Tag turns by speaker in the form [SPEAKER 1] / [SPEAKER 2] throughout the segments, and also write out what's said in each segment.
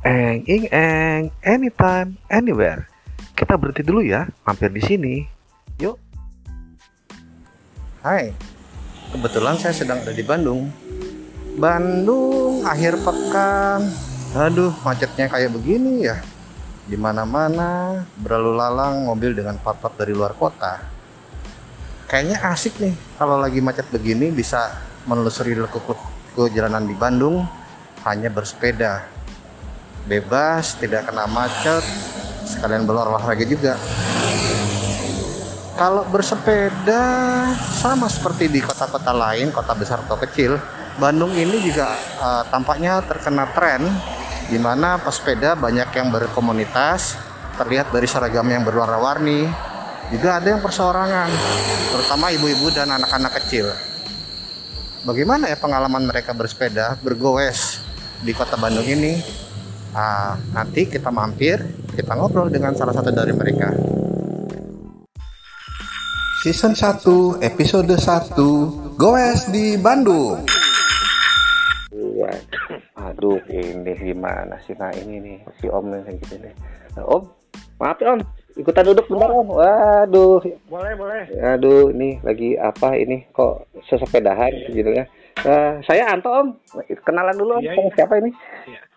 [SPEAKER 1] Eng ing eng, anytime, anywhere. Kita berhenti dulu ya, mampir di sini. Yuk.
[SPEAKER 2] Hai, kebetulan saya sedang ada di Bandung. Bandung, akhir pekan. Aduh, macetnya kayak begini ya. Di mana-mana berlalu lalang mobil dengan plat dari luar kota. Kayaknya asik nih kalau lagi macet begini bisa menelusuri lekuk-lekuk jalanan di Bandung hanya bersepeda. Bebas, tidak kena macet, sekalian berolahraga juga. Kalau bersepeda sama seperti di kota-kota lain, kota besar atau kecil, Bandung ini juga uh, tampaknya terkena tren di mana pesepeda banyak yang berkomunitas, terlihat dari seragam yang berwarna-warni, juga ada yang perseorangan, terutama ibu-ibu dan anak-anak kecil. Bagaimana ya pengalaman mereka bersepeda, bergoes di kota Bandung ini? Nah, nanti kita mampir, kita ngobrol dengan salah satu dari mereka. Season 1, episode 1, Goes di Bandung.
[SPEAKER 1] Iya. Aduh, ini gimana sih? Nah, ini nih si Om nih kayak gitu nih. Nah, om, maaf ya Om, ikutan duduk bentar Om. Waduh.
[SPEAKER 3] Boleh, boleh.
[SPEAKER 1] Aduh, ini lagi apa ini? Kok sesepedahan gitu ya? Uh, saya Anto Om, kenalan dulu Om.
[SPEAKER 3] Iya, iya.
[SPEAKER 1] siapa ini?
[SPEAKER 3] Iya.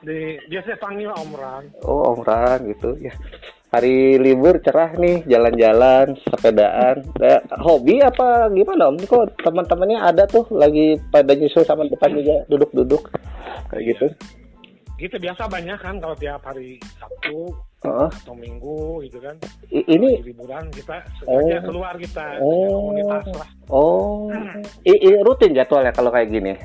[SPEAKER 3] Di, biasanya panggil Om Ran.
[SPEAKER 1] Oh, Om Ran gitu ya. Hari libur cerah nih, jalan-jalan, sepedaan. Eh, hobi apa gimana Om? Kok teman-temannya ada tuh lagi pada nyusul sama depan juga duduk-duduk kayak gitu.
[SPEAKER 3] Gitu biasa banyak kan kalau tiap hari Sabtu
[SPEAKER 1] Heeh.
[SPEAKER 3] atau Minggu gitu kan.
[SPEAKER 1] I- ini
[SPEAKER 3] Lagi liburan kita sengaja
[SPEAKER 1] Oh.
[SPEAKER 3] keluar kita
[SPEAKER 1] Oh.
[SPEAKER 3] komunitas lah.
[SPEAKER 1] Oh, I- i- rutin jadwalnya kalau kayak gini.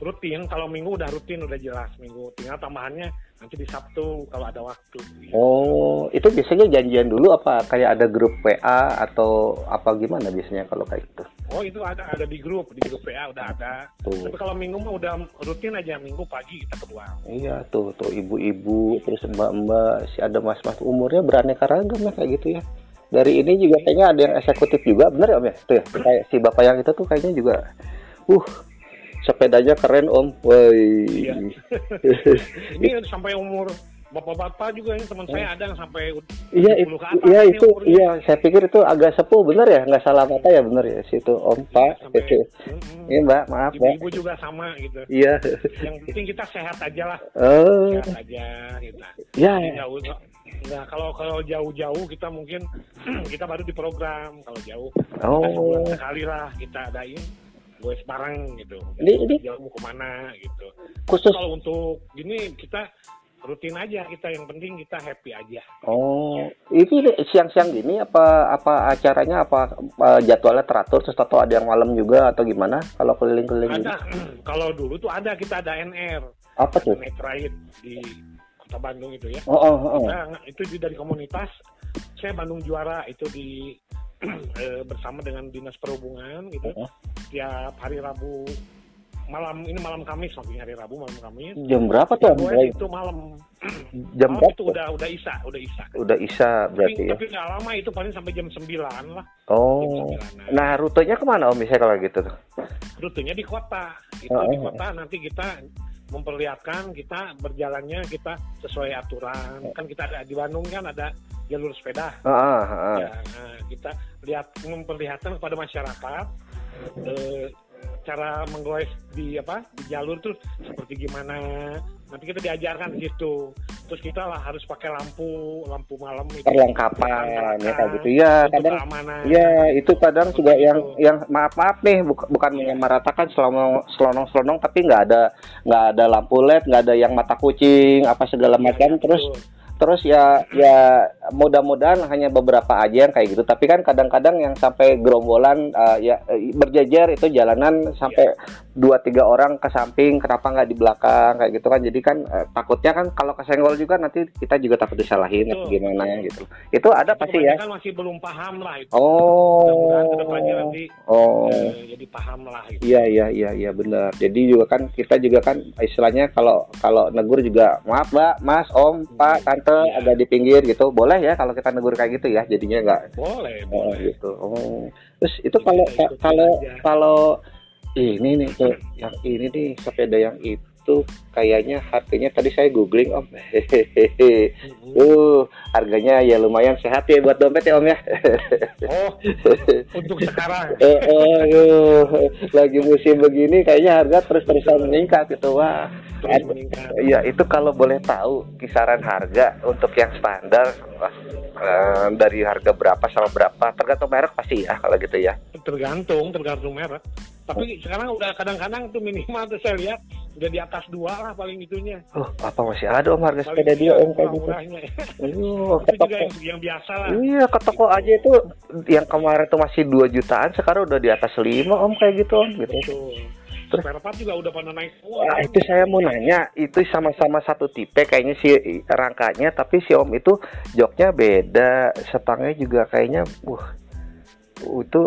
[SPEAKER 3] Rutin, kalau Minggu udah rutin udah jelas Minggu. Tinggal tambahannya nanti di Sabtu kalau ada waktu. gitu.
[SPEAKER 1] Oh, itu biasanya janjian dulu apa kayak ada grup WA atau apa gimana biasanya kalau kayak gitu?
[SPEAKER 3] Oh itu ada ada di grup di grup PA udah ada.
[SPEAKER 1] Tuh.
[SPEAKER 3] Tapi kalau Minggu mah udah rutin aja Minggu pagi kita keluar.
[SPEAKER 1] Iya tuh, tuh ibu-ibu terus mbak-mbak, si ada mas-mas umurnya beraneka ragam ya kayak gitu ya. Dari ini juga kayaknya ada yang eksekutif juga, bener ya om ya? Tuh ya, kayak si bapak yang itu tuh kayaknya juga, uh, sepedanya keren om, woi.
[SPEAKER 3] Iya. Ini sampai umur bapak-bapak juga ini teman saya ada yang sampai
[SPEAKER 1] Iya
[SPEAKER 3] 70
[SPEAKER 1] itu, iya itu, iya saya pikir itu agak sepuh bener ya, nggak salah mata ya bener ya situ om pak,
[SPEAKER 3] sampai
[SPEAKER 1] itu.
[SPEAKER 3] Mm-mm.
[SPEAKER 1] Iya mbak, maaf mbak.
[SPEAKER 3] ibu-ibu juga sama gitu
[SPEAKER 1] Iya.
[SPEAKER 3] yang penting kita sehat aja lah
[SPEAKER 1] Oh,
[SPEAKER 3] sehat aja gitu
[SPEAKER 1] ya.
[SPEAKER 3] Jauh Nah, kalau kalau jauh-jauh kita mungkin kita baru di program kalau jauh
[SPEAKER 1] Oh.
[SPEAKER 3] kita sebulan sekali lah kita adain gue sekarang gitu
[SPEAKER 1] Ini- ini-
[SPEAKER 3] jauh mau ke mana gitu
[SPEAKER 1] Khusus.
[SPEAKER 3] kalau untuk gini kita rutin aja kita yang penting kita happy aja
[SPEAKER 1] Oh, ini siang-siang gini apa apa acaranya apa eh, jadwalnya teratur terus atau ada yang malam juga atau gimana kalau keliling-keliling?
[SPEAKER 3] ada kalau dulu tuh ada kita ada NR
[SPEAKER 1] Apa tuh?
[SPEAKER 3] night ride di kota Bandung itu ya
[SPEAKER 1] Oh, oh, oh.
[SPEAKER 3] Nah, itu dari komunitas saya Bandung juara itu di eh, bersama dengan dinas perhubungan gitu
[SPEAKER 1] Oh.
[SPEAKER 3] tiap hari Rabu malam ini malam Kamis maksudnya hari Rabu malam Kamis
[SPEAKER 1] Jam berapa tuh? Om?
[SPEAKER 3] itu malam
[SPEAKER 1] Jam
[SPEAKER 3] malam
[SPEAKER 1] berapa?
[SPEAKER 3] itu udah udah isa udah isa
[SPEAKER 1] Udah
[SPEAKER 3] tapi
[SPEAKER 1] berarti ya.
[SPEAKER 3] tapi nggak lama itu paling sampai jam 9 lah
[SPEAKER 1] Oh.
[SPEAKER 3] jam 9
[SPEAKER 1] Nah, rutenya ke mana Om misalnya kalau gitu tuh?
[SPEAKER 3] rutenya di kota itu
[SPEAKER 1] Oh,
[SPEAKER 3] di
[SPEAKER 1] oh.
[SPEAKER 3] kota nanti kita memperlihatkan kita berjalannya kita sesuai aturan kan kita ada di Bandung kan ada jalur sepeda
[SPEAKER 1] Ah, ah, ah.
[SPEAKER 3] Ya, nah, kita lihat memperlihatkan kepada masyarakat eh, cara menggoes di apa di jalur tuh seperti gimana. Nanti kita diajarkan di situ. Terus kita lah harus pakai lampu lampu malam itu.
[SPEAKER 1] Perlengkapan ya kayak gitu. Ya, kadang
[SPEAKER 3] keamanan.
[SPEAKER 1] Ya, itu kadang juga
[SPEAKER 3] Seperti
[SPEAKER 1] yang yang maaf maaf nih buk- bukan menyamaratakan selonong selonong selonong tapi nggak ada nggak ada lampu led nggak ada yang mata kucing apa segala
[SPEAKER 3] Ya,
[SPEAKER 1] macam
[SPEAKER 3] ya,
[SPEAKER 1] terus
[SPEAKER 3] betul.
[SPEAKER 1] Terus ya ya mudah-mudahan hanya beberapa aja yang kayak gitu tapi kan kadang-kadang yang sampai gerombolan uh, ya eh, berjejer itu jalanan sampai dua tiga orang ke samping kenapa nggak di belakang kayak gitu kan jadi kan eh, takutnya kan kalau kesenggol juga nanti kita juga takut disalahin atau
[SPEAKER 3] Betul,
[SPEAKER 1] gimana
[SPEAKER 3] betul.
[SPEAKER 1] gitu itu ada
[SPEAKER 3] Itu
[SPEAKER 1] pasti ya
[SPEAKER 3] kebanyakan masih belum paham lah itu.
[SPEAKER 1] oh
[SPEAKER 3] ke depannya nanti
[SPEAKER 1] oh
[SPEAKER 3] eh, jadi paham lah gitu.
[SPEAKER 1] Iya iya iya iya benar. Jadi juga kan kita juga kan istilahnya kalau kalau negur juga maaf mbak, mas, om, pak, tante
[SPEAKER 3] Iya.
[SPEAKER 1] agak di pinggir gitu. Boleh ya kalau kita negur kayak gitu ya. Jadinya nggak
[SPEAKER 3] Boleh,
[SPEAKER 1] oh,
[SPEAKER 3] boleh.
[SPEAKER 1] gitu. Oh. Terus itu kalau kalau kalau ini nih tuh yang ini nih sepeda yang itu itu kayaknya harganya tadi saya googling om hehehe uh harganya ya lumayan sehat ya buat dompet ya om ya
[SPEAKER 3] Oh, untuk sekarang.
[SPEAKER 1] eh, eh, aduh, lagi musim begini kayaknya harga terus terusan meningkat gitu wah. Iya itu kalau boleh tahu kisaran harga untuk yang standar eh, dari harga berapa sama berapa tergantung merek pasti ya kalau gitu ya.
[SPEAKER 3] Tergantung, tergantung merek. Tapi sekarang udah kadang-kadang tuh minimal tuh saya lihat udah di atas dua lah paling itunya.
[SPEAKER 1] Oh apa masih ada om harga sepeda dia om kayak gitu? Aduh, ke toko.
[SPEAKER 3] yang, yang biasa lah.
[SPEAKER 1] Iya ke toko aja itu yang kemarin tuh masih 2 jutaan sekarang udah di atas 5 om kayak gitu om gitu.
[SPEAKER 3] Betul.
[SPEAKER 1] Terus-
[SPEAKER 3] Spare part juga udah pada naik semua.
[SPEAKER 1] Nah, itu saya mau nanya, itu sama-sama satu tipe kayaknya si rangkanya, tapi si Om itu joknya beda, setangnya juga kayaknya, wah, itu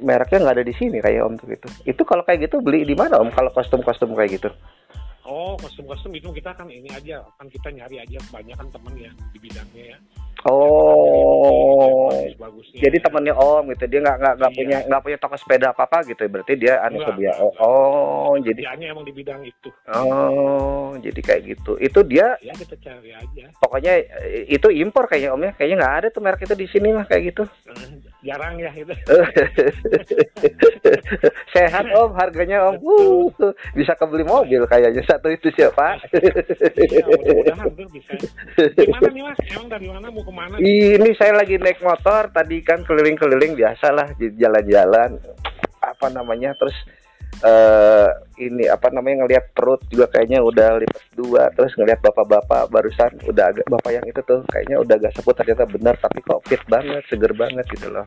[SPEAKER 1] mereknya nggak ada di sini kayak Om tuh gitu. Itu kalau kayak gitu beli di mana Om? Kalau kostum-kostum kayak gitu?
[SPEAKER 3] Oh, kostum-kostum itu kita kan ini aja, kan kita nyari aja banyak kan temen ya di bidangnya ya.
[SPEAKER 1] Oh,
[SPEAKER 3] Bagus-bagusnya.
[SPEAKER 1] jadi temennya Om gitu, dia nggak nggak nggak
[SPEAKER 3] Iya.
[SPEAKER 1] punya nggak punya toko sepeda apa apa gitu, berarti dia anu
[SPEAKER 3] Enggak,
[SPEAKER 1] sedia.
[SPEAKER 3] enggak,
[SPEAKER 1] Oh, jadi
[SPEAKER 3] Kerjaannya emang di bidang itu.
[SPEAKER 1] oh, jadi kayak gitu. Itu dia
[SPEAKER 3] Ya kita cari aja.
[SPEAKER 1] pokoknya eh, itu impor kayaknya Om ya, kayaknya nggak ada tuh merek itu di sini mah kayak gitu.
[SPEAKER 3] Jarang ya itu.
[SPEAKER 1] Sehat om, harganya om, Wuh, bisa kebeli mobil kayaknya satu itu siapa?
[SPEAKER 3] Iya, mudah-mudahan tuh bisa. Gimana nih mas? Emang dari mana mau ke mana?
[SPEAKER 1] Ini saya lagi naik motor, tadi kan keliling-keliling biasalah jalan-jalan, apa namanya, terus eh ini apa namanya ngelihat perut juga kayaknya udah lipat dua, terus ngelihat bapak-bapak barusan udah agak bapak yang itu tuh kayaknya udah agak sebut ternyata benar, tapi kok fit banget, seger banget gitu loh.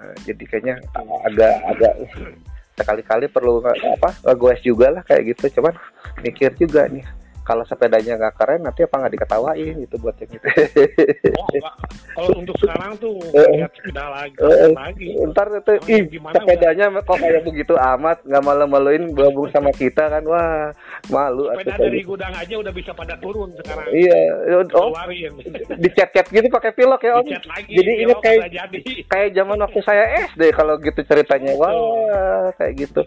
[SPEAKER 1] Eh, jadi kayaknya agak agak sekali-kali perlu apa ngegoes juga lah kayak gitu cuman mikir juga nih kalau sepedanya nggak keren nanti apa nggak diketawain gitu buat yang itu
[SPEAKER 3] Oh. Kalau untuk sekarang tuh
[SPEAKER 1] Eh,
[SPEAKER 3] lihat sepeda lagi,
[SPEAKER 1] eh,
[SPEAKER 3] lagi.
[SPEAKER 1] ntar itu ih sepedanya kok kayak begitu amat nggak malu-maluin gabung sama kita kan wah malu
[SPEAKER 3] Sepeda dari
[SPEAKER 1] gitu.
[SPEAKER 3] gudang aja udah bisa pada turun sekarang.
[SPEAKER 1] iya oh
[SPEAKER 3] Keluarin.
[SPEAKER 1] dicet-cet gitu pakai pilok ya om
[SPEAKER 3] lagi.
[SPEAKER 1] jadi ini
[SPEAKER 3] belok
[SPEAKER 1] kayak
[SPEAKER 3] udah
[SPEAKER 1] kayak zaman waktu saya SD kalau gitu ceritanya wah kayak gitu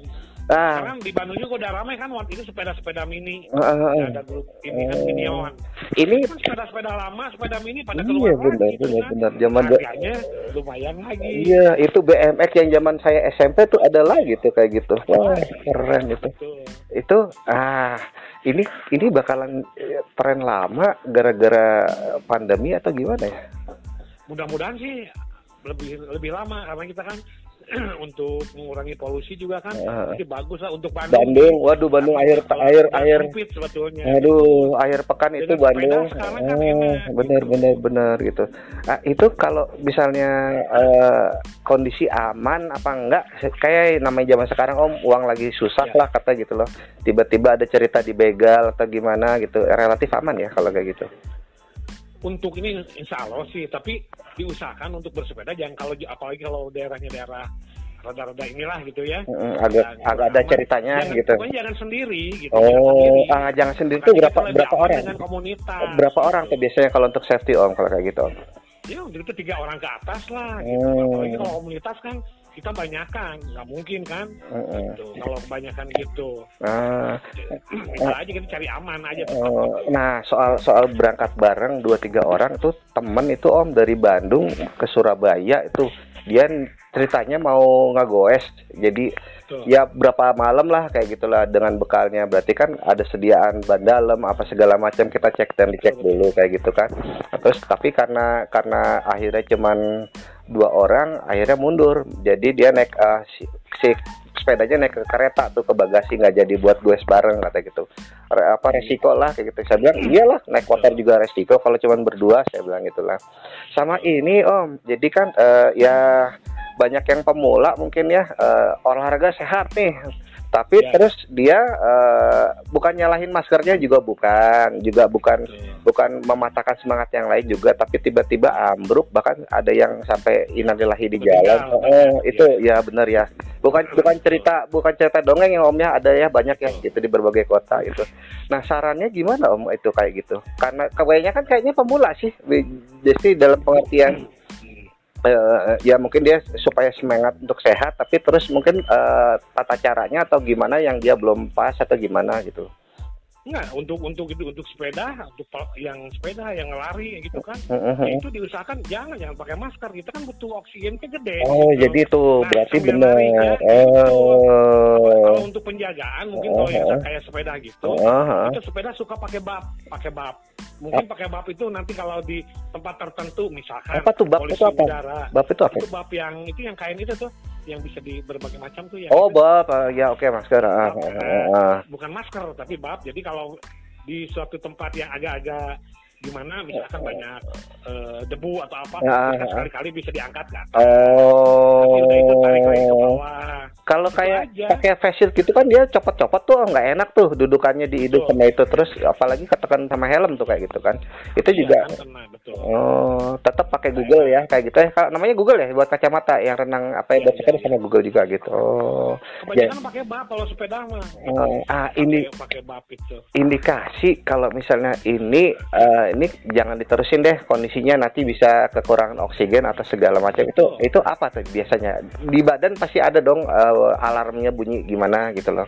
[SPEAKER 1] ah
[SPEAKER 3] Sekarang di Bandung juga udah ramai kan waktu itu sepeda-sepeda mini.
[SPEAKER 1] ah.
[SPEAKER 3] Ada grup ini kan
[SPEAKER 1] Oh.
[SPEAKER 3] Minion.
[SPEAKER 1] ini
[SPEAKER 3] Kan sepeda-sepeda lama, sepeda mini pada
[SPEAKER 1] Iya,
[SPEAKER 3] keluar
[SPEAKER 1] benar,
[SPEAKER 3] lagi. gitu
[SPEAKER 1] benar,
[SPEAKER 3] kan.
[SPEAKER 1] benar. Zaman
[SPEAKER 3] Harganya lumayan lagi.
[SPEAKER 1] Iya, itu BMX yang zaman saya SMP tuh ada lagi tuh kayak gitu. Wah, keren itu. Itu ah, ini ini bakalan eh, tren lama gara-gara pandemi atau gimana ya?
[SPEAKER 3] Mudah-mudahan sih lebih lebih lama karena kita kan untuk mengurangi polusi juga kan
[SPEAKER 1] Ah.
[SPEAKER 3] jadi bagus lah untuk Bandung.
[SPEAKER 1] Bandung, waduh Bandung air
[SPEAKER 3] Kalau
[SPEAKER 1] air
[SPEAKER 3] udah
[SPEAKER 1] air
[SPEAKER 3] sempit sebetulnya.
[SPEAKER 1] Aduh, akhir pekan itu
[SPEAKER 3] Dengan
[SPEAKER 1] Bandung.
[SPEAKER 3] kan
[SPEAKER 1] Oh,
[SPEAKER 3] enak,
[SPEAKER 1] bener
[SPEAKER 3] gitu.
[SPEAKER 1] bener bener gitu. Ah, itu kalau misalnya eh, kondisi aman apa enggak? Kayak namanya zaman sekarang Om, uang lagi susah
[SPEAKER 3] Ya.
[SPEAKER 1] lah kata gitu loh. Tiba-tiba ada cerita dibegal atau gimana gitu. Relatif aman ya kalau kayak gitu.
[SPEAKER 3] Untuk ini insya Allah sih, tapi diusahakan untuk bersepeda jangan kalau apalagi kalau daerahnya daerah rada-rada inilah gitu ya.
[SPEAKER 1] Mm, agak
[SPEAKER 3] Jangan
[SPEAKER 1] agak ada ceritanya
[SPEAKER 3] jangan,
[SPEAKER 1] gitu.
[SPEAKER 3] Pokoknya jangan sendiri gitu. jangan
[SPEAKER 1] Oh,
[SPEAKER 3] sendiri.
[SPEAKER 1] ah, jangan sendiri
[SPEAKER 3] kita
[SPEAKER 1] berapa berapa orang?
[SPEAKER 3] Dengan komunitas.
[SPEAKER 1] Berapa orang tuh biasanya kalau untuk safety Om kalau kayak gitu Om?
[SPEAKER 3] Ya, itu tiga orang ke atas lah. Gitu.
[SPEAKER 1] Hmm.
[SPEAKER 3] Apalagi kalau komunitas kan kita banyakan, nggak mungkin kan?
[SPEAKER 1] Mm-mm.
[SPEAKER 3] Gitu. Kalau kebanyakan gitu,
[SPEAKER 1] Ah,
[SPEAKER 3] kita aja kita cari aman aja.
[SPEAKER 1] Oh, nah soal soal berangkat bareng dua tiga orang tuh temen itu om dari Bandung ke Surabaya itu dia ceritanya mau ngagoes jadi
[SPEAKER 3] Tuh.
[SPEAKER 1] ya berapa malam lah kayak gitulah dengan bekalnya berarti kan ada sediaan ban dalam apa segala macam kita cek dan dicek dulu kayak gitu kan terus tapi karena karena akhirnya cuman dua orang akhirnya mundur. Jadi dia naik eh, si, si sepedanya naik ke kereta tuh ke bagasi nggak jadi buat gue bareng kata gitu. Re- apa resiko lah kayak gitu. Saya bilang iyalah naik motor juga resiko kalau cuman berdua saya bilang gitulah sama ini om jadi kan eh, ya banyak yang pemula mungkin ya eh, olahraga sehat nih tapi
[SPEAKER 3] Ya.
[SPEAKER 1] terus dia eh, bukan nyalahin maskernya juga bukan. Juga bukan bukan mematahkan semangat yang lain juga. Tapi tiba-tiba ambruk bahkan ada yang sampai inalillahi di jalan. Oh,
[SPEAKER 3] banyak,
[SPEAKER 1] itu ya benar ya. Bukan bukan cerita bukan cerita dongeng yang omnya ada ya banyak ya gitu di berbagai kota itu nah sarannya gimana om itu kayak gitu? Karena kebanyakan kayaknya pemula sih. Jadi dalam pengertian eh, ya mungkin dia supaya semangat untuk sehat tapi terus mungkin eh, tata caranya atau gimana yang dia belum pas atau gimana gitu
[SPEAKER 3] Enggak, untuk untuk itu untuk sepeda, untuk yang sepeda yang lari gitu kan.
[SPEAKER 1] Heeh.
[SPEAKER 3] Itu diusahakan jangan jangan pakai masker. Kita kan butuh oksigen kan gede.
[SPEAKER 1] Oh,
[SPEAKER 3] gitu.
[SPEAKER 1] jadi itu
[SPEAKER 3] Nah,
[SPEAKER 1] berarti benar.
[SPEAKER 3] lari, ya, gitu.
[SPEAKER 1] Oh.
[SPEAKER 3] Kalau untuk penjagaan mungkin kalau yang
[SPEAKER 1] Heeh.
[SPEAKER 3] kayak sepeda gitu,
[SPEAKER 1] Heeh.
[SPEAKER 3] itu sepeda suka pakai bab, pakai bab. Mungkin pakai bab itu nanti kalau di tempat tertentu misalkan
[SPEAKER 1] Apa tuh bab itu apa?
[SPEAKER 3] udara,
[SPEAKER 1] Bab itu apa?
[SPEAKER 3] itu bab yang itu yang kain itu tuh yang bisa di berbagai macam tuh ya.
[SPEAKER 1] Oh, bab. Ah, Ya, oke, masker. Ah,
[SPEAKER 3] Bab, eh,
[SPEAKER 1] ah.
[SPEAKER 3] bukan masker tapi bab. Jadi kalau di suatu tempat yang agak-agak gimana misalkan banyak eh, debu atau apa,
[SPEAKER 1] Ya,
[SPEAKER 3] kita
[SPEAKER 1] ah.
[SPEAKER 3] sekali-kali bisa diangkat kan.
[SPEAKER 1] Oh.
[SPEAKER 3] Tapi udah itu tarik lagi ke bawah.
[SPEAKER 1] Kalau
[SPEAKER 3] Itu
[SPEAKER 1] kayak
[SPEAKER 3] aja.
[SPEAKER 1] pakai face shield gitu kan dia copot-copot tuh nggak enak tuh dudukannya di hidung sama itu terus apalagi ketekan sama helm tuh kayak gitu kan. Itu
[SPEAKER 3] Iya,
[SPEAKER 1] juga
[SPEAKER 3] kan kena, betul.
[SPEAKER 1] Oh, tetap pakai Google ya kayak gitu ya. Kalau namanya Google ya buat kacamata yang renang apa ya
[SPEAKER 3] Iya, iya,
[SPEAKER 1] sepeda
[SPEAKER 3] iya.
[SPEAKER 1] sama Google juga gitu. Oh.
[SPEAKER 3] Kebanyakan pakai bab kalau sepeda mah.
[SPEAKER 1] Oh, ah ini
[SPEAKER 3] Pakai- bab itu.
[SPEAKER 1] indikasi kalau misalnya ini eh, ini jangan diterusin deh kondisinya nanti bisa kekurangan oksigen atau segala macam. Itu itu apa tuh biasanya? Di badan pasti ada dong eh, alarmnya bunyi gimana gitu loh.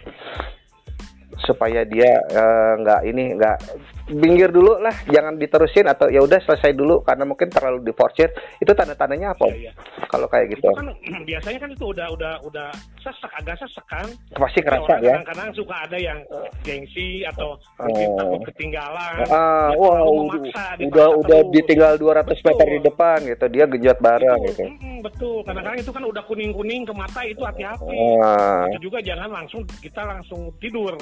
[SPEAKER 1] Supaya dia eh, nggak ini nggak pinggir dulu lah jangan diterusin atau ya udah selesai dulu karena mungkin terlalu diforsir itu tanda-tandanya apa Om?
[SPEAKER 3] Iya, iya.
[SPEAKER 1] kalau kayak gitu.
[SPEAKER 3] Itu kan biasanya kan itu udah udah udah sesek agak sesek kan.
[SPEAKER 1] pasti kerasa ya
[SPEAKER 3] Kadang-kadang suka ada yang gengsi atau mungkin
[SPEAKER 1] Oh.
[SPEAKER 3] takut ketinggalan.
[SPEAKER 1] Ah, wah,
[SPEAKER 3] terlalu
[SPEAKER 1] udah,
[SPEAKER 3] memaksa,
[SPEAKER 1] udah, udah
[SPEAKER 3] terus.
[SPEAKER 1] ditinggal 200 meter di
[SPEAKER 3] Betul.
[SPEAKER 1] depan gitu, dia genjot bareng
[SPEAKER 3] Itu,
[SPEAKER 1] gitu.
[SPEAKER 3] mm, betul. Kadang-kadang itu kan udah kuning-kuning ke mata itu hati-hati.
[SPEAKER 1] Ah,
[SPEAKER 3] Itu juga jangan langsung kita langsung tidur.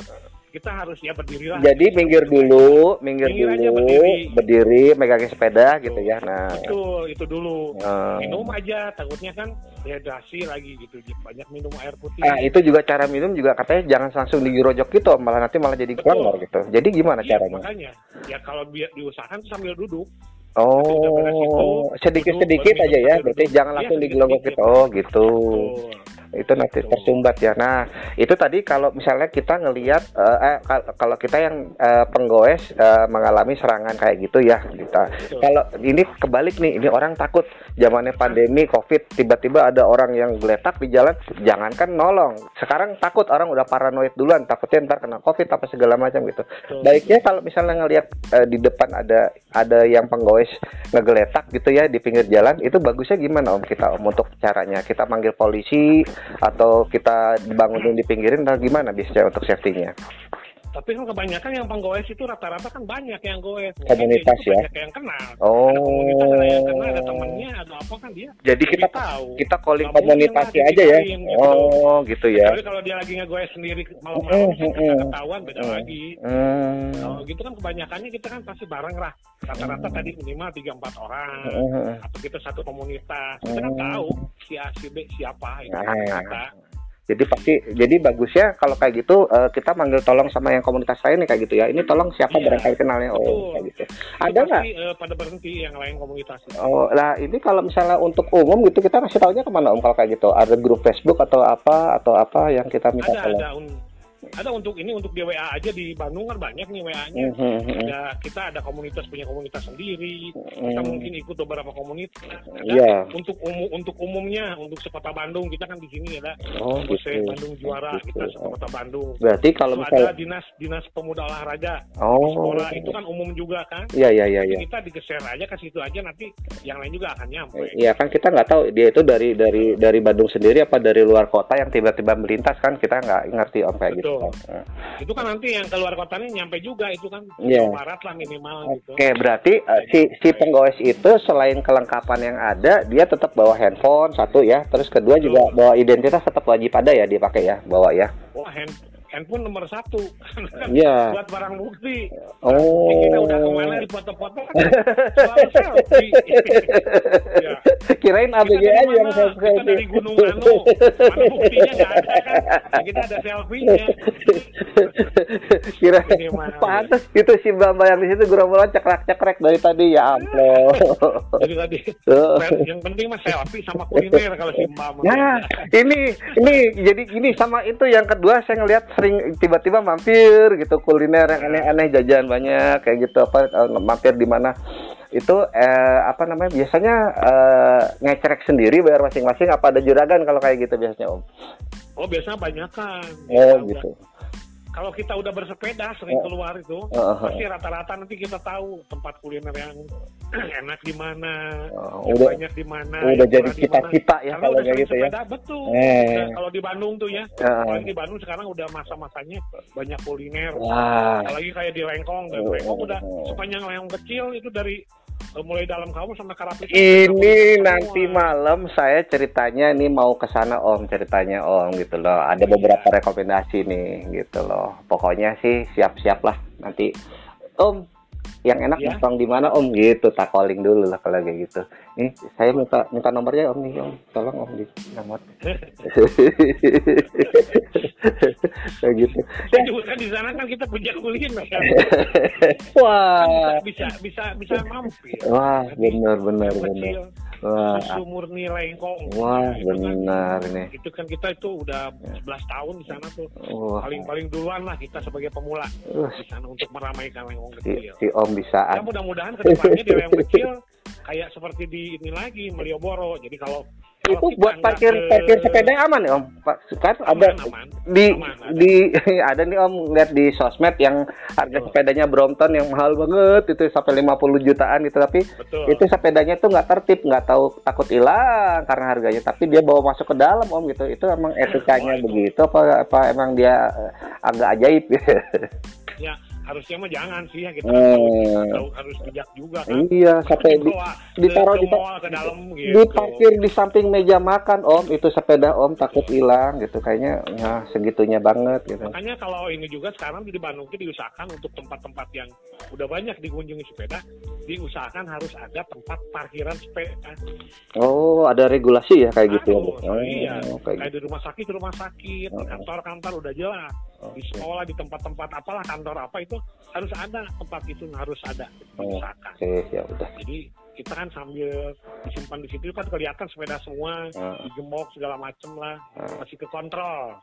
[SPEAKER 3] Kita harus ya berdiri lah.
[SPEAKER 1] jadi minggir dulu, minggir,
[SPEAKER 3] Minggir
[SPEAKER 1] dulu,
[SPEAKER 3] berdiri.
[SPEAKER 1] berdiri, megangin sepeda gitu ya. Nah,
[SPEAKER 3] Betul, itu dulu.
[SPEAKER 1] Ah.
[SPEAKER 3] Minum aja, takutnya kan dehidrasi lagi gitu. Banyak minum air putih.
[SPEAKER 1] ah, itu juga cara minum juga katanya jangan langsung digirojok gitu, malah nanti malah jadi
[SPEAKER 3] Betul.
[SPEAKER 1] kelanggar gitu. Jadi gimana
[SPEAKER 3] Iya,
[SPEAKER 1] caranya?
[SPEAKER 3] makanya. Ya kalau biar diusahakan sambil duduk.
[SPEAKER 1] Oh, sedikit-sedikit aja ya, berarti jangan
[SPEAKER 3] Iya,
[SPEAKER 1] langsung digelonggok gitu. Oh, gitu.
[SPEAKER 3] Betul.
[SPEAKER 1] Itu nanti tersumbat ya. Nah, itu tadi kalau misalnya kita ngelihat eh, eh, kal- kalau kita yang eh, penggoes eh, mengalami serangan kayak gitu ya, kita. Kalau ini kebalik nih, ini orang takut zamannya pandemi Covid tiba-tiba ada orang yang geletak di jalan, jangankan nolong. Sekarang takut orang udah paranoid duluan, takutnya ntar kena Covid apa segala macam gitu. Baiknya kalau misalnya ngelihat eh, di depan ada ada yang penggoes ngegeletak gitu ya di pinggir jalan, itu bagusnya gimana Om kita Om untuk caranya? Kita manggil polisi atau kita dibangunin di pinggirin atau gimana biasanya untuk safety-nya?
[SPEAKER 3] Tapi kan kebanyakan yang penggoes itu rata-rata kan banyak yang goes.
[SPEAKER 1] Komunitas ya?
[SPEAKER 3] Banyak yang kenal.
[SPEAKER 1] Oh.
[SPEAKER 3] Ada komunitas ada yang kenal, ada temennya, ada apa kan dia.
[SPEAKER 1] Jadi kita
[SPEAKER 3] tahu.
[SPEAKER 1] kita calling
[SPEAKER 3] mungkin
[SPEAKER 1] komunitasnya aja ya.
[SPEAKER 3] gitu.
[SPEAKER 1] Oh, gitu ya.
[SPEAKER 3] Tapi kalau dia lagi ngegoes sendiri malam-malam
[SPEAKER 1] Mm,
[SPEAKER 3] kan
[SPEAKER 1] mm,
[SPEAKER 3] kita
[SPEAKER 1] mm.
[SPEAKER 3] ketahuan beda
[SPEAKER 1] Mm.
[SPEAKER 3] lagi.
[SPEAKER 1] Hmm.
[SPEAKER 3] Kalau gitu kan kebanyakannya kita kan pasti bareng lah. Rata-rata tadi minimal 3-4 orang.
[SPEAKER 1] Hmm.
[SPEAKER 3] Atau kita satu komunitas. Kita kan
[SPEAKER 1] Mm.
[SPEAKER 3] tahu si A, si B, siapa. Itu
[SPEAKER 1] Ah.
[SPEAKER 3] kata.
[SPEAKER 1] Jadi pasti jadi bagusnya kalau kayak gitu eh, kita manggil tolong sama yang komunitas lain nih kayak gitu ya. Ini tolong siapa
[SPEAKER 3] Iya.
[SPEAKER 1] barangkali kenalnya oh
[SPEAKER 3] Betul.
[SPEAKER 1] kayak gitu.
[SPEAKER 3] Itu
[SPEAKER 1] Ada nggak?
[SPEAKER 3] eh, pada berhenti yang lain komunitas.
[SPEAKER 1] Oh, lah ini kalau misalnya untuk umum gitu kita kasih taunya ke mana om kalau kayak gitu? Ada grup Facebook atau apa atau apa yang kita minta
[SPEAKER 3] Ada,
[SPEAKER 1] tolong?
[SPEAKER 3] ada. Ada untuk ini untuk di WA aja di Bandung kan banyak nih WA-nya.
[SPEAKER 1] Mhm, mhm.
[SPEAKER 3] Ada kita ada komunitas punya komunitas sendiri. Kita
[SPEAKER 1] Hmm.
[SPEAKER 3] mungkin ikut beberapa komunitas. Ada
[SPEAKER 1] Iya.
[SPEAKER 3] untuk umum untuk umumnya untuk sekota Bandung kita kan di sini ada
[SPEAKER 1] Oh
[SPEAKER 3] Jose
[SPEAKER 1] gitu.
[SPEAKER 3] Bandung juara
[SPEAKER 1] Gitu.
[SPEAKER 3] kita sekota Bandung.
[SPEAKER 1] Berarti kalau
[SPEAKER 3] Terus
[SPEAKER 1] misalnya
[SPEAKER 3] ada dinas dinas pemuda olahraga
[SPEAKER 1] oh
[SPEAKER 3] sekolah itu kan umum juga kan.
[SPEAKER 1] Iya iya iya iya.
[SPEAKER 3] Kita digeser aja ke situ aja nanti yang lain juga akan nyampe.
[SPEAKER 1] Iya kan kita nggak tahu dia itu dari dari dari Bandung sendiri apa dari luar kota yang tiba-tiba melintas kan kita nggak ngerti om kayak gitu.
[SPEAKER 3] Itu kan nanti yang keluar kotanya nyampe juga itu kan. Jawa Barat lah minimal gitu.
[SPEAKER 1] Oke, berarti eh, si si penggoes itu selain kelengkapan yang ada, dia tetap bawa handphone satu ya, terus kedua juga bawa identitas tetap wajib ada ya dipakai ya, bawa ya.
[SPEAKER 3] Wah hand, handphone nomor satu
[SPEAKER 1] Iya.
[SPEAKER 3] buat barang bukti.
[SPEAKER 1] Oh.
[SPEAKER 3] Kita udah ke mana di foto-foto kan selalu selfie. ya.
[SPEAKER 1] Kirain ABG aja yang selfie.
[SPEAKER 3] Kita dari Gunung Anu. Mana buktinya nggak ada kan? Nah, kita ada selfie-nya.
[SPEAKER 1] Kira
[SPEAKER 3] Ini
[SPEAKER 1] pantes itu si Bamba yang di situ gerombolan cekrek-cekrek dari tadi ya ampun.
[SPEAKER 3] Jadi tadi
[SPEAKER 1] Tuh.
[SPEAKER 3] yang penting mah selfie sama kuliner kalau si Mbak.
[SPEAKER 1] Nah, ini ini jadi gini sama itu yang kedua saya ngelihat sering tiba-tiba mampir gitu kuliner yang aneh-aneh jajan banyak kayak gitu apa eh, mampir di mana. Itu eh, apa namanya biasanya eh, ngecerek sendiri bayar masing-masing apa ada juragan kalau kayak gitu biasanya om?
[SPEAKER 3] Oh biasanya banyak kan.
[SPEAKER 1] oh gitu
[SPEAKER 3] kalau kita udah bersepeda sering
[SPEAKER 1] Oh.
[SPEAKER 3] keluar itu
[SPEAKER 1] Uh, uh,
[SPEAKER 3] pasti rata-rata nanti kita tahu tempat kuliner yang enak di mana
[SPEAKER 1] uh,
[SPEAKER 3] yang
[SPEAKER 1] udah
[SPEAKER 3] banyak di mana
[SPEAKER 1] udah jadi cita-cita ya kalau
[SPEAKER 3] udah
[SPEAKER 1] gitu ya.
[SPEAKER 3] sepeda betul
[SPEAKER 1] Eh.
[SPEAKER 3] Udah, kalau di Bandung tuh ya
[SPEAKER 1] Uh,
[SPEAKER 3] apalagi di Bandung sekarang udah masa-masanya banyak kuliner
[SPEAKER 1] wah,
[SPEAKER 3] apalagi kayak di Lengkong dan
[SPEAKER 1] Oh.
[SPEAKER 3] Lengkong udah sepanjang Lengkong kecil itu dari eh, mulai dalam kamu sampai Karapit
[SPEAKER 1] ini
[SPEAKER 3] Semua.
[SPEAKER 1] nanti malam saya ceritanya ini mau ke sana Om ceritanya Om gitu loh. Ada beberapa rekomendasi nih gitu loh. Pokoknya sih siap-siap lah nanti Om yang enak
[SPEAKER 3] Ya.
[SPEAKER 1] nongkrong di mana Om gitu tak calling dulu lah kalau kayak gitu. Nih saya minta minta nomornya Om nih Om. Tolong Om di nomor. kayak gitu.
[SPEAKER 3] Ya juga kan di sana kan kita punya kuliner kan
[SPEAKER 1] Wah.
[SPEAKER 3] bisa bisa bisa mampir
[SPEAKER 1] Wah, benar benar benar. Wah,
[SPEAKER 3] susu murni Lengkong
[SPEAKER 1] wah
[SPEAKER 3] Itu kan-
[SPEAKER 1] benar nih.
[SPEAKER 3] itu kan kita itu udah 11 tahun di sana tuh
[SPEAKER 1] Wah.
[SPEAKER 3] paling paling duluan lah kita sebagai pemula
[SPEAKER 1] Uh,
[SPEAKER 3] di sana untuk meramaikan Lengkong
[SPEAKER 1] si,
[SPEAKER 3] kecil
[SPEAKER 1] si Om bisa
[SPEAKER 3] ya mudah-mudahan ke depannya di Lengkong kecil kayak seperti di ini lagi Malioboro jadi kalau kalau
[SPEAKER 1] itu
[SPEAKER 3] kita
[SPEAKER 1] buat parkir
[SPEAKER 3] ke-
[SPEAKER 1] parkir sepeda aman ya Om? Pak, kan ada
[SPEAKER 3] aman,
[SPEAKER 1] di
[SPEAKER 3] aman, ada.
[SPEAKER 1] di ada nih Om lihat di sosmed yang harga
[SPEAKER 3] Betul.
[SPEAKER 1] sepedanya Brompton yang mahal banget itu sampai 50 jutaan gitu tapi
[SPEAKER 3] betul
[SPEAKER 1] itu sepedanya tuh nggak tertib nggak tahu takut hilang karena harganya tapi dia bawa masuk ke dalam Om gitu itu emang etikanya
[SPEAKER 3] itu.
[SPEAKER 1] begitu apa apa emang dia eh, agak ajaib
[SPEAKER 3] ya harusnya mah jangan sih ya kita
[SPEAKER 1] Hmm.
[SPEAKER 3] harus, harus bijak juga kan
[SPEAKER 1] iya sampai di, ditaruh di-
[SPEAKER 3] ke dalam gitu
[SPEAKER 1] diparkir di samping meja makan Om itu sepeda Om takut hilang gitu kayaknya ya segitunya banget gitu
[SPEAKER 3] Makanya kalau ini juga sekarang di Bandung itu diusahakan untuk tempat-tempat yang udah banyak dikunjungi sepeda, diusahakan harus ada tempat parkiran sepeda.
[SPEAKER 1] Oh, ada regulasi ya kayak gitu ya, Bu?
[SPEAKER 3] Harus,
[SPEAKER 1] Oh,
[SPEAKER 3] iya.
[SPEAKER 1] kayak
[SPEAKER 3] Kayak di rumah sakit, rumah sakit,
[SPEAKER 1] Oh.
[SPEAKER 3] kantor-kantor udah jelas. Di sekolah, di tempat-tempat apalah kantor apa itu harus ada tempat itu harus ada
[SPEAKER 1] Oh.
[SPEAKER 3] diusahakan.
[SPEAKER 1] Oke, ya udah.
[SPEAKER 3] Jadi kita kan sambil disimpan di situ kan kelihatan sepeda semua,
[SPEAKER 1] Ah,
[SPEAKER 3] digembok segala macem lah,
[SPEAKER 1] ah.
[SPEAKER 3] masih ke kontrol.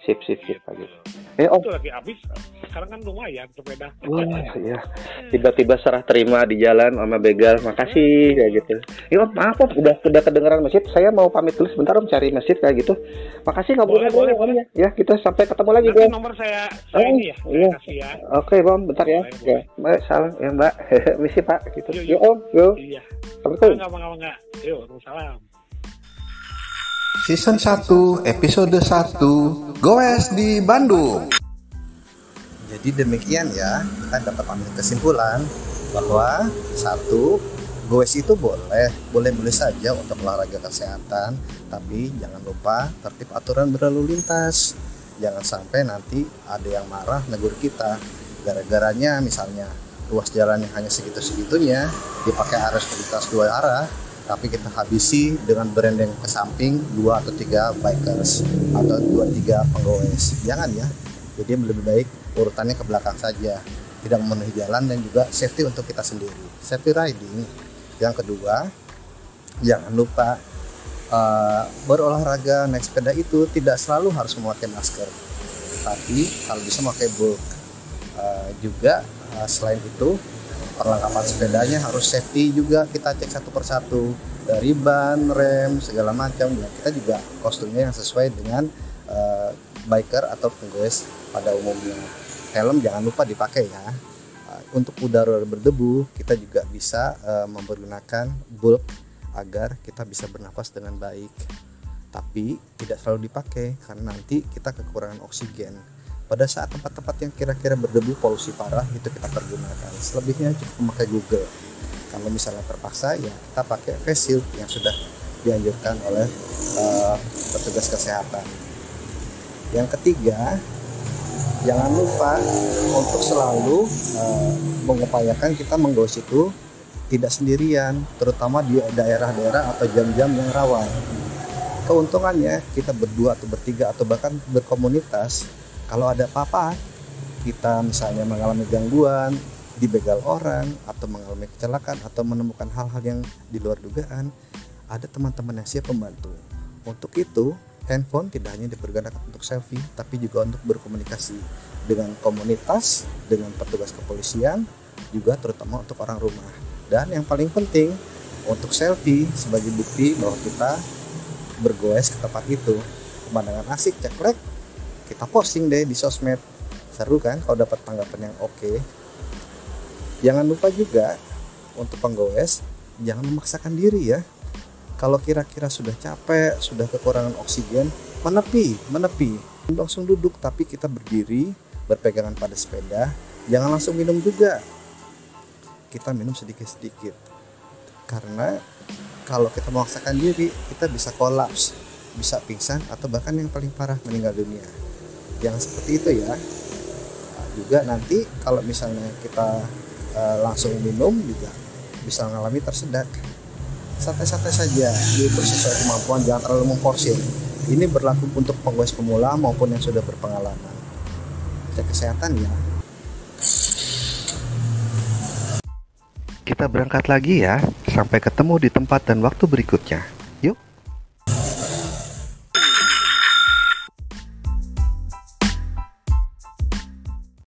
[SPEAKER 1] Sip, sip, sip
[SPEAKER 3] Gitu.
[SPEAKER 1] gitu. Eh, Om.
[SPEAKER 3] Itu lagi habis. Sekarang kan lumayan sepeda.
[SPEAKER 1] Wah, ya. Tiba-tiba serah terima di jalan sama begal. Makasih kayak gitu. Ya, Om, maaf Om, udah udah kedengeran masjid. Saya mau pamit dulu sebentar Om cari masjid kayak gitu. Makasih ngobrol-ngobrol
[SPEAKER 3] Boleh,
[SPEAKER 1] Om ya. Ya, kita sampai ketemu lagi,
[SPEAKER 3] Nanti nomor saya, saya
[SPEAKER 1] Oh,
[SPEAKER 3] ini ya,
[SPEAKER 1] iya.
[SPEAKER 3] kasih ya.
[SPEAKER 1] Oke, Bang, bentar ya.
[SPEAKER 3] Boleh,
[SPEAKER 1] Ya, Mbak, salam ya, Mbak. Misi, Pak, gitu.
[SPEAKER 3] Yuk,
[SPEAKER 1] Yuk,
[SPEAKER 3] yuk.
[SPEAKER 1] Om. Yuk.
[SPEAKER 3] Iya.
[SPEAKER 1] Assalamualaikum.
[SPEAKER 3] Enggak, enggak, enggak. Yuk, salam.
[SPEAKER 2] Season 1 episode 1 Goes di Bandung. Jadi demikian ya, kita dapat ambil kesimpulan bahwa satu goes itu boleh, boleh-boleh saja untuk olahraga kesehatan, tapi jangan lupa tertib aturan berlalu lintas. Jangan sampai nanti ada yang marah negur kita. Gara-garanya misalnya ruas jalan yang hanya segitu-segitunya dipakai arus lintas dua arah tapi kita habisi dengan berendeng ke samping dua atau tiga bikers atau dua tiga penggoes jangan ya. Jadi lebih baik urutannya ke belakang saja. Tidak memenuhi jalan dan juga safety untuk kita sendiri. Safety riding. Yang kedua jangan lupa eh, berolahraga naik sepeda itu tidak selalu harus memakai masker. Tapi kalau bisa memakai bulk Eh, juga eh, selain itu perlengkapan sepedanya harus safety juga kita cek satu persatu dari ban, rem, segala macam dan kita juga kostumnya yang sesuai dengan eh, biker atau penggoes pada umumnya. Helm jangan lupa dipakai ya. Eh, Untuk udara berdebu kita juga bisa eh, mempergunakan bulk agar kita bisa bernafas dengan baik. Tapi tidak selalu dipakai karena nanti kita kekurangan oksigen pada saat tempat-tempat yang kira-kira berdebu polusi parah itu kita pergunakan. Selebihnya cukup memakai Google. Kalau misalnya terpaksa ya kita pakai face shield yang sudah dianjurkan oleh eh, petugas kesehatan. Yang ketiga jangan lupa untuk selalu eh, mengupayakan kita menggos itu tidak sendirian terutama di daerah-daerah atau jam-jam yang rawan. Keuntungannya kita berdua atau bertiga atau bahkan berkomunitas kalau ada apa-apa kita misalnya mengalami gangguan dibegal orang atau mengalami kecelakaan atau menemukan hal-hal yang di luar dugaan ada teman-teman yang siap membantu. Untuk itu handphone tidak hanya dipergunakan untuk selfie tapi juga untuk berkomunikasi dengan komunitas dengan petugas kepolisian juga terutama untuk orang rumah. Dan yang paling penting untuk selfie sebagai bukti bahwa kita bergoes ke tempat itu. Pemandangan asik ceklek kita posting deh di sosmed.
[SPEAKER 1] Seru kan kalau dapat tanggapan yang oke. Jangan lupa juga untuk penggoes jangan memaksakan diri ya. Kalau kira-kira sudah capek sudah kekurangan oksigen menepi menepi. Langsung duduk tapi kita berdiri berpegangan pada sepeda. Jangan langsung minum juga. Kita minum sedikit-sedikit. Karena kalau kita memaksakan diri kita bisa kolaps bisa pingsan atau bahkan yang paling parah meninggal dunia jangan seperti itu ya. Nah, juga nanti kalau misalnya kita uh, langsung minum juga bisa mengalami tersedak. Santai-santai saja diukur sesuai kemampuan jangan terlalu memforsir. Ini berlaku untuk penggoes pemula maupun yang sudah berpengalaman. Cek kesehatan ya.
[SPEAKER 4] Kita berangkat lagi ya. Sampai ketemu di tempat dan waktu berikutnya